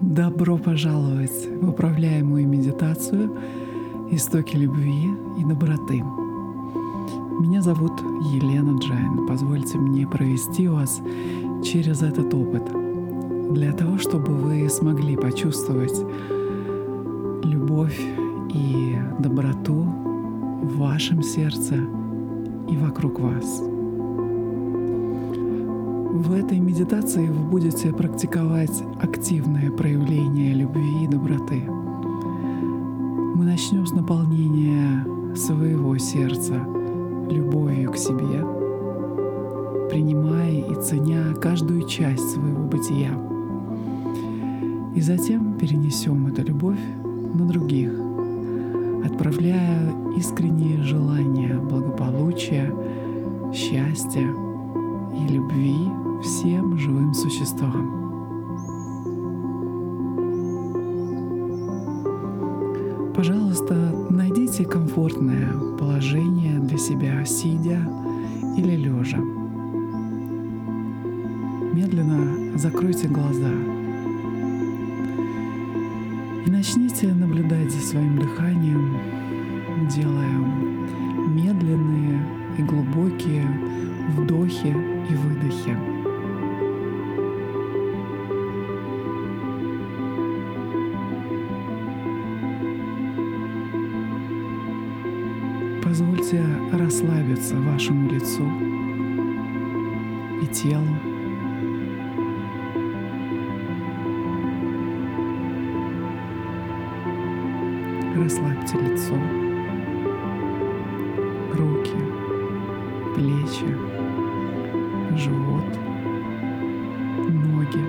Добро пожаловать в управляемую медитацию «Истоки любви и доброты». Меня зовут Елена Джайн. Позвольте мне провести вас через этот опыт для того, чтобы вы смогли почувствовать любовь и доброту в вашем сердце и вокруг вас. В этой медитации вы будете практиковать активное проявление любви и доброты. Мы начнем с наполнения своего сердца любовью к себе, принимая и ценя каждую часть своего бытия. И затем перенесем эту любовь на других, отправляя искренние желания благополучия, счастья и любви всем живым существам. Пожалуйста, найдите комфортное положение для себя, сидя или лежа. Медленно закройте глаза и начните наблюдать за своим дыханием, делая расслабиться вашему лицу и телу. Расслабьте лицо, руки, плечи, живот, ноги.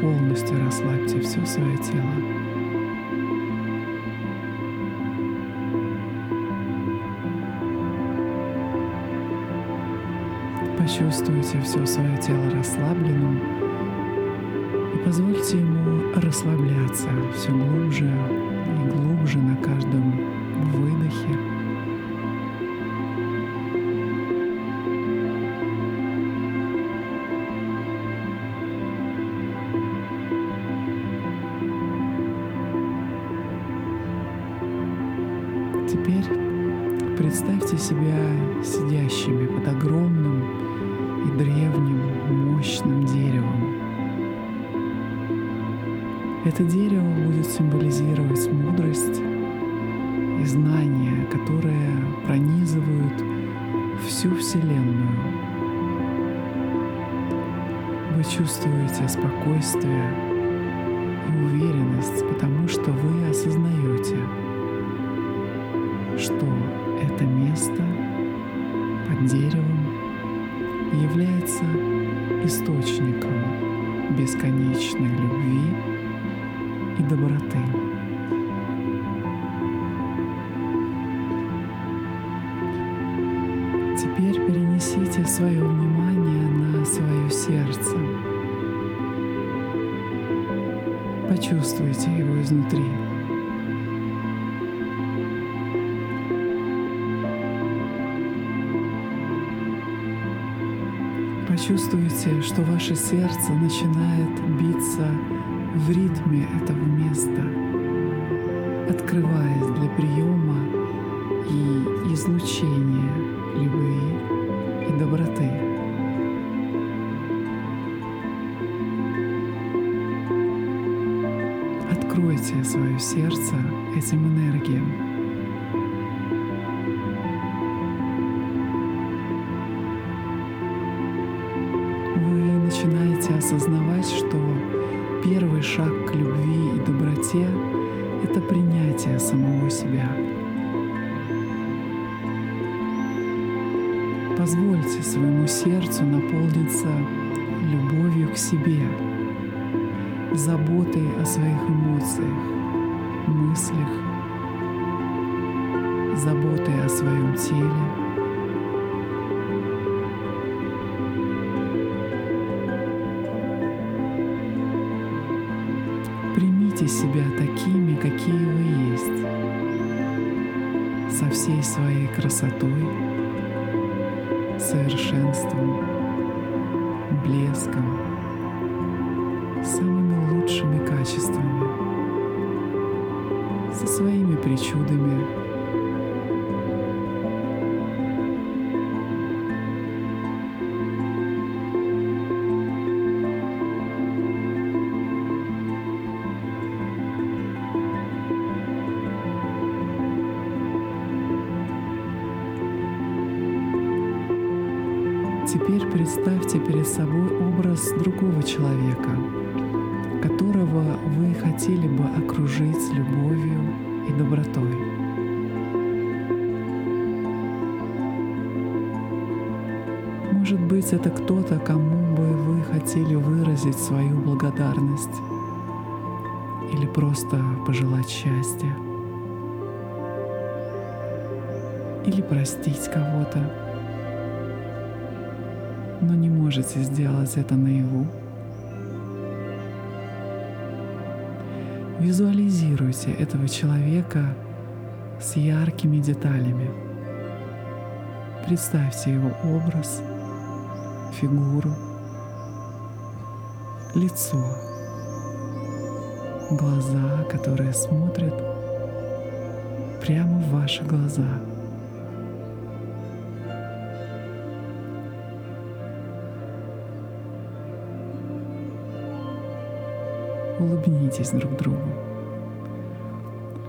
Полностью расслабьте все свое тело. Почувствуйте все свое тело расслабленным и позвольте ему расслабляться все глубже и глубже на каждом выдохе. Теперь представьте себя Это дерево будет символизировать мудрость и знания, которые пронизывают всю Вселенную. Вы чувствуете спокойствие и уверенность, потому что вы осознаете, что это место под деревом является источником бесконечной любви и доброты. Теперь перенесите свое внимание на свое сердце. Почувствуйте его изнутри. Почувствуйте, что ваше сердце начинает биться в ритме этого места, открываясь для приема и излучения любви и доброты. Откройте свое сердце этим энергиям. Вы начинаете осознавать, что первый шаг к любви и доброте — это принятие самого себя. Позвольте своему сердцу наполниться любовью к себе, заботой о своих эмоциях, мыслях, заботой о своем теле. Примите себя такими, какие вы есть, со всей своей красотой, совершенством, блеском, самыми лучшими качествами, со своими причудами, Может быть, это кто-то, кому бы вы хотели выразить свою благодарность или просто пожелать счастья или простить кого-то но не можете сделать это наяву. Визуализируйте этого человека с яркими деталями. Представьте его образ, фигуру, лицо, глаза, которые смотрят прямо в ваши глаза – улыбнитесь друг другу.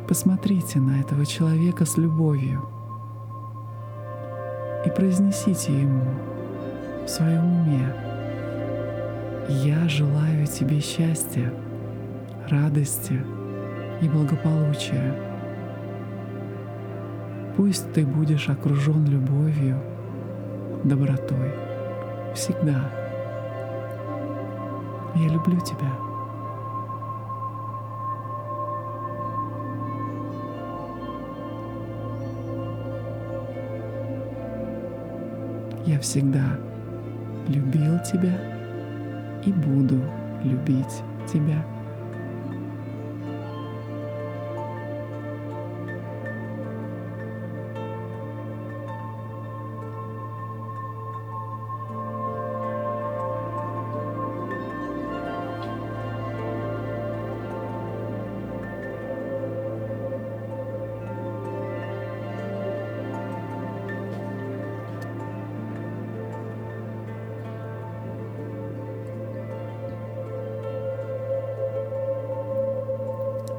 Посмотрите на этого человека с любовью и произнесите ему в своем уме «Я желаю тебе счастья, радости и благополучия. Пусть ты будешь окружен любовью, добротой всегда. Я люблю тебя». Я всегда любил тебя и буду любить тебя.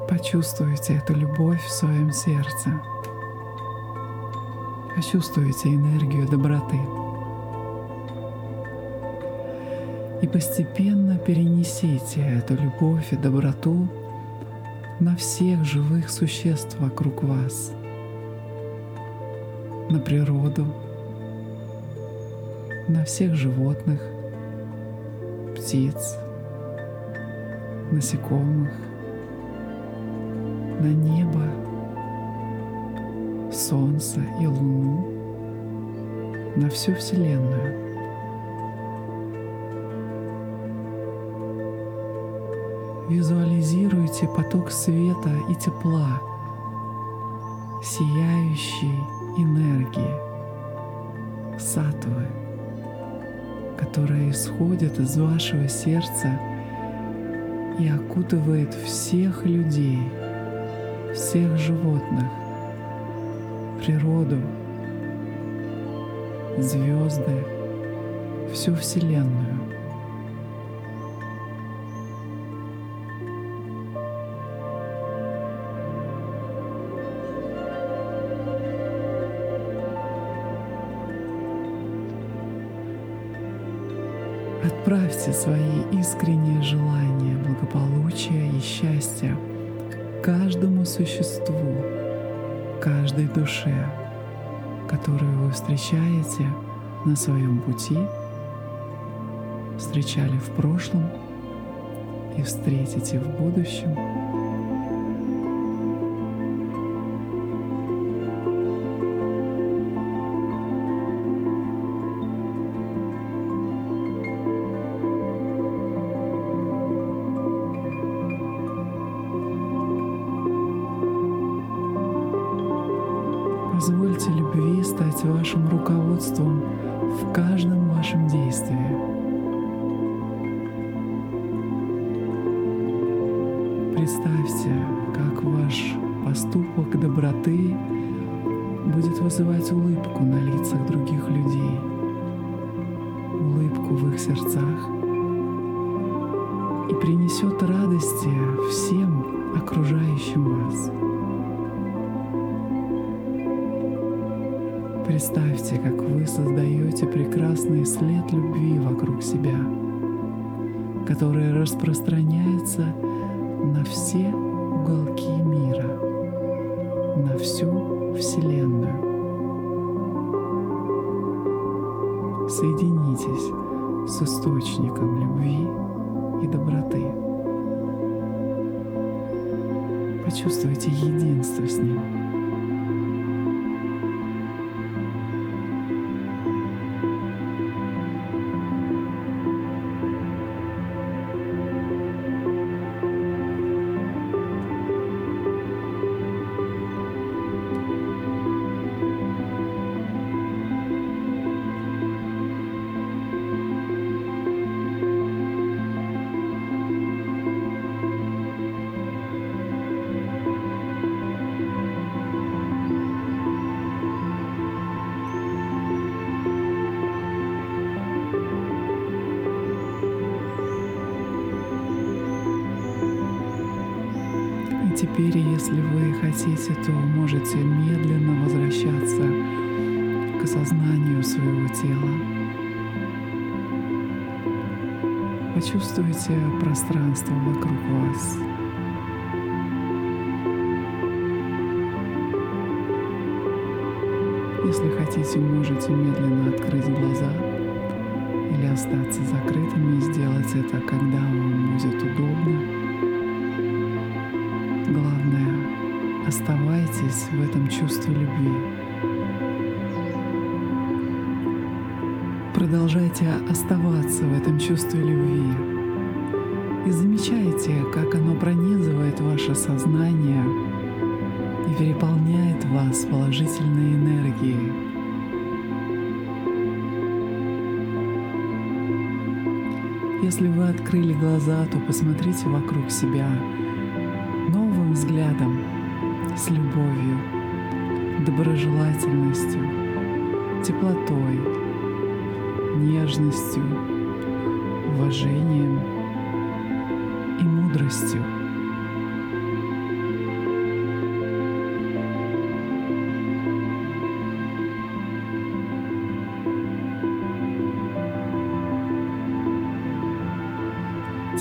Почувствуйте эту любовь в своем сердце. Почувствуйте энергию доброты. И постепенно перенесите эту любовь и доброту на всех живых существ вокруг вас, на природу, на всех животных, птиц, насекомых, на небо, Солнце и Луну, на всю Вселенную. Визуализируйте поток света и тепла, сияющей энергии, сатвы, которая исходит из вашего сердца и окутывает всех людей — всех животных, природу, звезды, всю Вселенную. Отправьте свои искренние желания благополучия и счастья каждому существу, каждой душе, которую вы встречаете на своем пути, встречали в прошлом и встретите в будущем – вашим руководством в каждом вашем действии. представьте, как ваш поступок доброты будет вызывать улыбку на лицах других людей, улыбку в их сердцах и принесет радости всем окружающим вас. Представьте, как вы создаете прекрасный след любви вокруг себя, который распространяется на все уголки мира, на всю Вселенную. Соединитесь с источником любви и доброты. Почувствуйте единство с ним. Теперь, если вы хотите, то можете медленно возвращаться к осознанию своего тела. Почувствуйте пространство вокруг вас. Если хотите, можете медленно открыть глаза или остаться закрытыми и сделать это, когда вам будет удобно. Главное, оставайтесь в этом чувстве любви. Продолжайте оставаться в этом чувстве любви. И замечайте, как оно пронизывает ваше сознание и переполняет вас положительной энергией. Если вы открыли глаза, то посмотрите вокруг себя взглядом, с любовью, доброжелательностью, теплотой, нежностью, уважением и мудростью.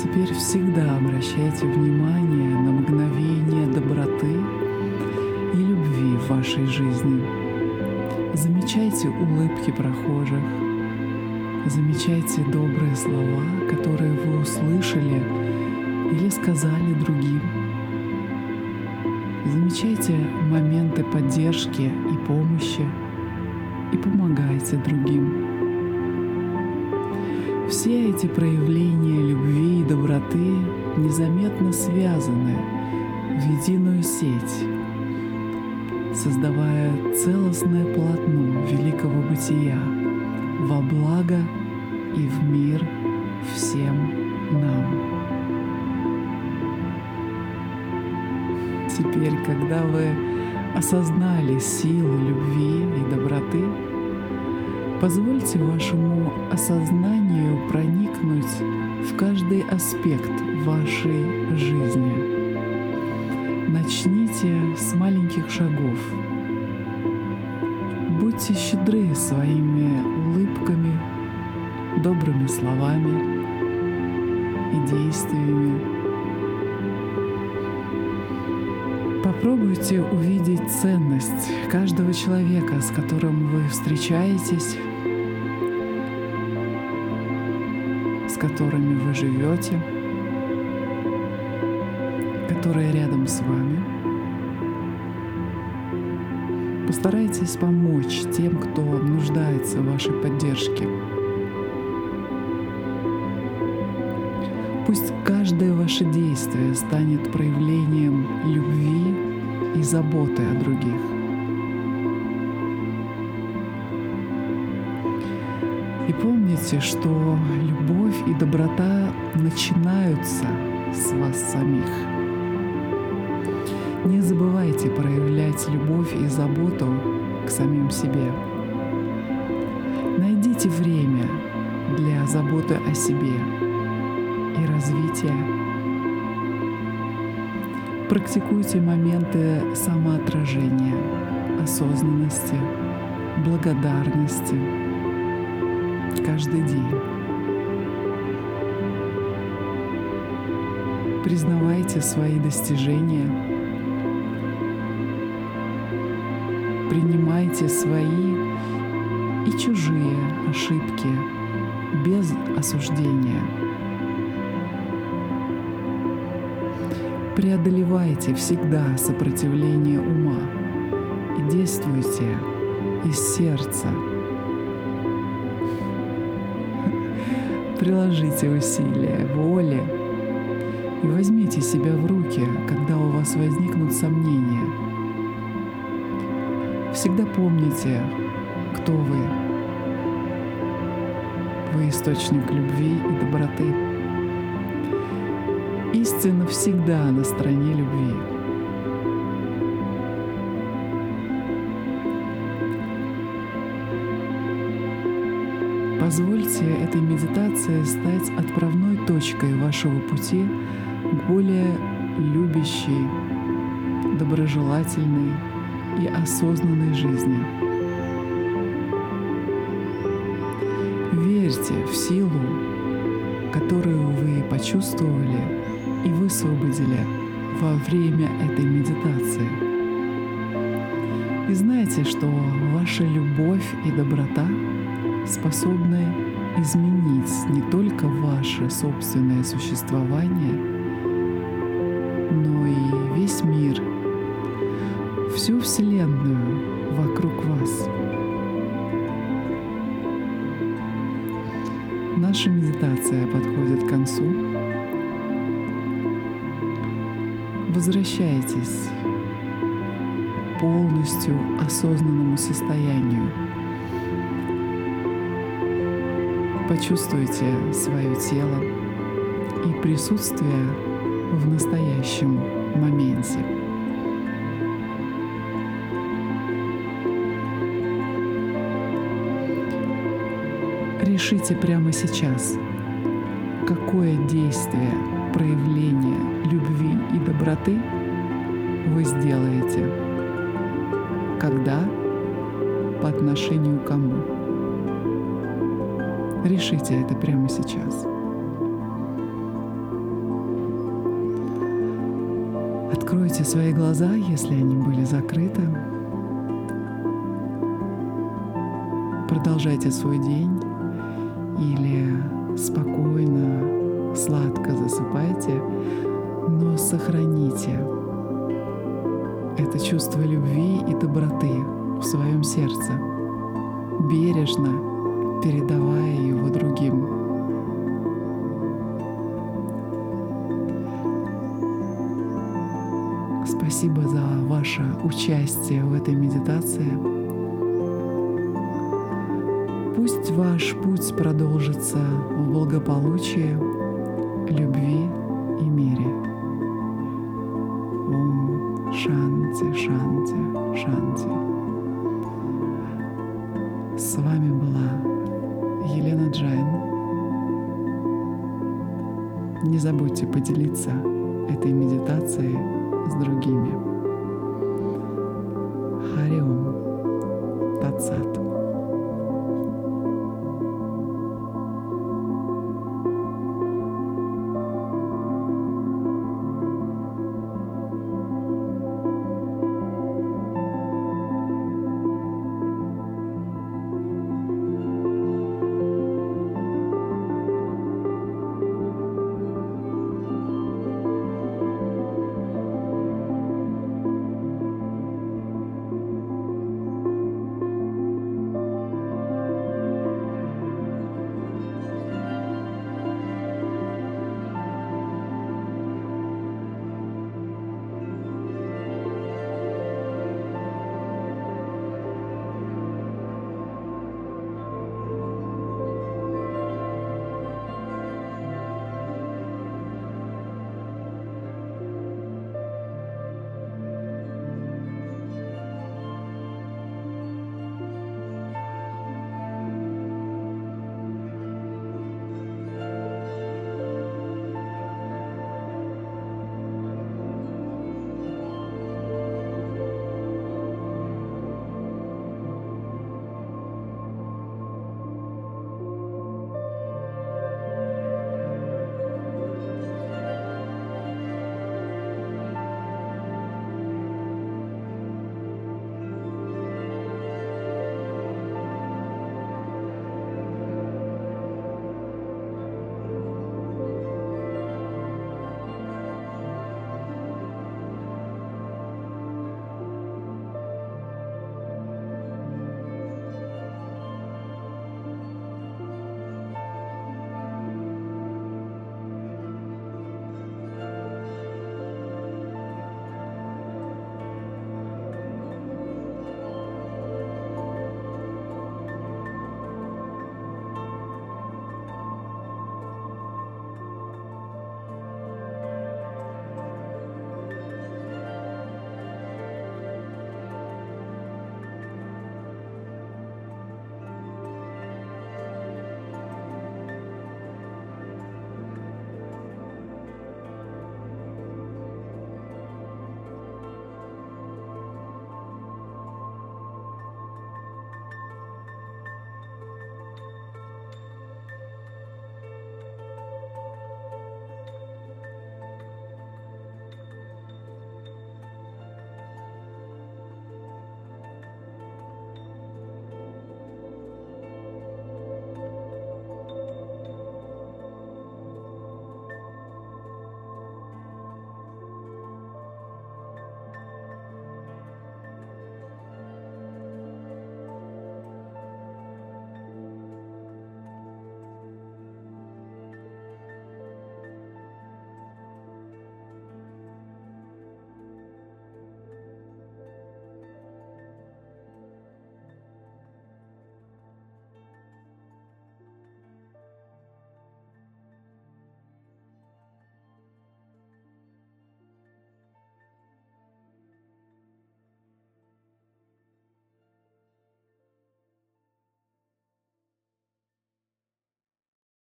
Теперь всегда обращайте внимание на мгновение доброты и любви в вашей жизни. Замечайте улыбки прохожих, замечайте добрые слова, которые вы услышали или сказали другим. Замечайте моменты поддержки и помощи и помогайте другим. Все эти проявления любви и доброты незаметно связаны в единую сеть, создавая целостное полотно великого бытия во благо и в мир всем нам. Теперь, когда вы осознали силу любви и доброты, Позвольте вашему осознанию проникнуть в каждый аспект вашей жизни. Начните с маленьких шагов. Будьте щедры своими улыбками, добрыми словами и действиями. Попробуйте увидеть ценность каждого человека, с которым вы встречаетесь с которыми вы живете, которые рядом с вами. Постарайтесь помочь тем, кто нуждается в вашей поддержке. Пусть каждое ваше действие станет проявлением любви и заботы о других. И помните, что любовь и доброта начинаются с вас самих. Не забывайте проявлять любовь и заботу к самим себе. Найдите время для заботы о себе и развития. Практикуйте моменты самоотражения, осознанности, благодарности каждый день. Признавайте свои достижения. Принимайте свои и чужие ошибки без осуждения. Преодолевайте всегда сопротивление ума и действуйте из сердца. Приложите усилия воли и возьмите себя в руки, когда у вас возникнут сомнения. Всегда помните, кто вы. Вы источник любви и доброты. Истина всегда на стороне любви. Позвольте этой медитации стать отправной точкой вашего пути к более любящей, доброжелательной и осознанной жизни. Верьте в силу, которую вы почувствовали и высвободили во время этой медитации. И знайте, что ваша любовь и доброта способны изменить не только ваше собственное существование, но и весь мир, всю Вселенную вокруг вас. Наша медитация подходит к концу. Возвращайтесь полностью осознанному состоянию – Почувствуйте свое тело и присутствие в настоящем моменте. Решите прямо сейчас, какое действие, проявление любви и доброты вы сделаете, когда, по отношению к кому. Решите это прямо сейчас. Откройте свои глаза, если они были закрыты. Продолжайте свой день или спокойно, сладко засыпайте, но сохраните это чувство любви и доброты в своем сердце. Бережно передавая его другим. Спасибо за ваше участие в этой медитации. Пусть ваш путь продолжится в благополучии, любви забудьте поделиться этой медитацией с другими.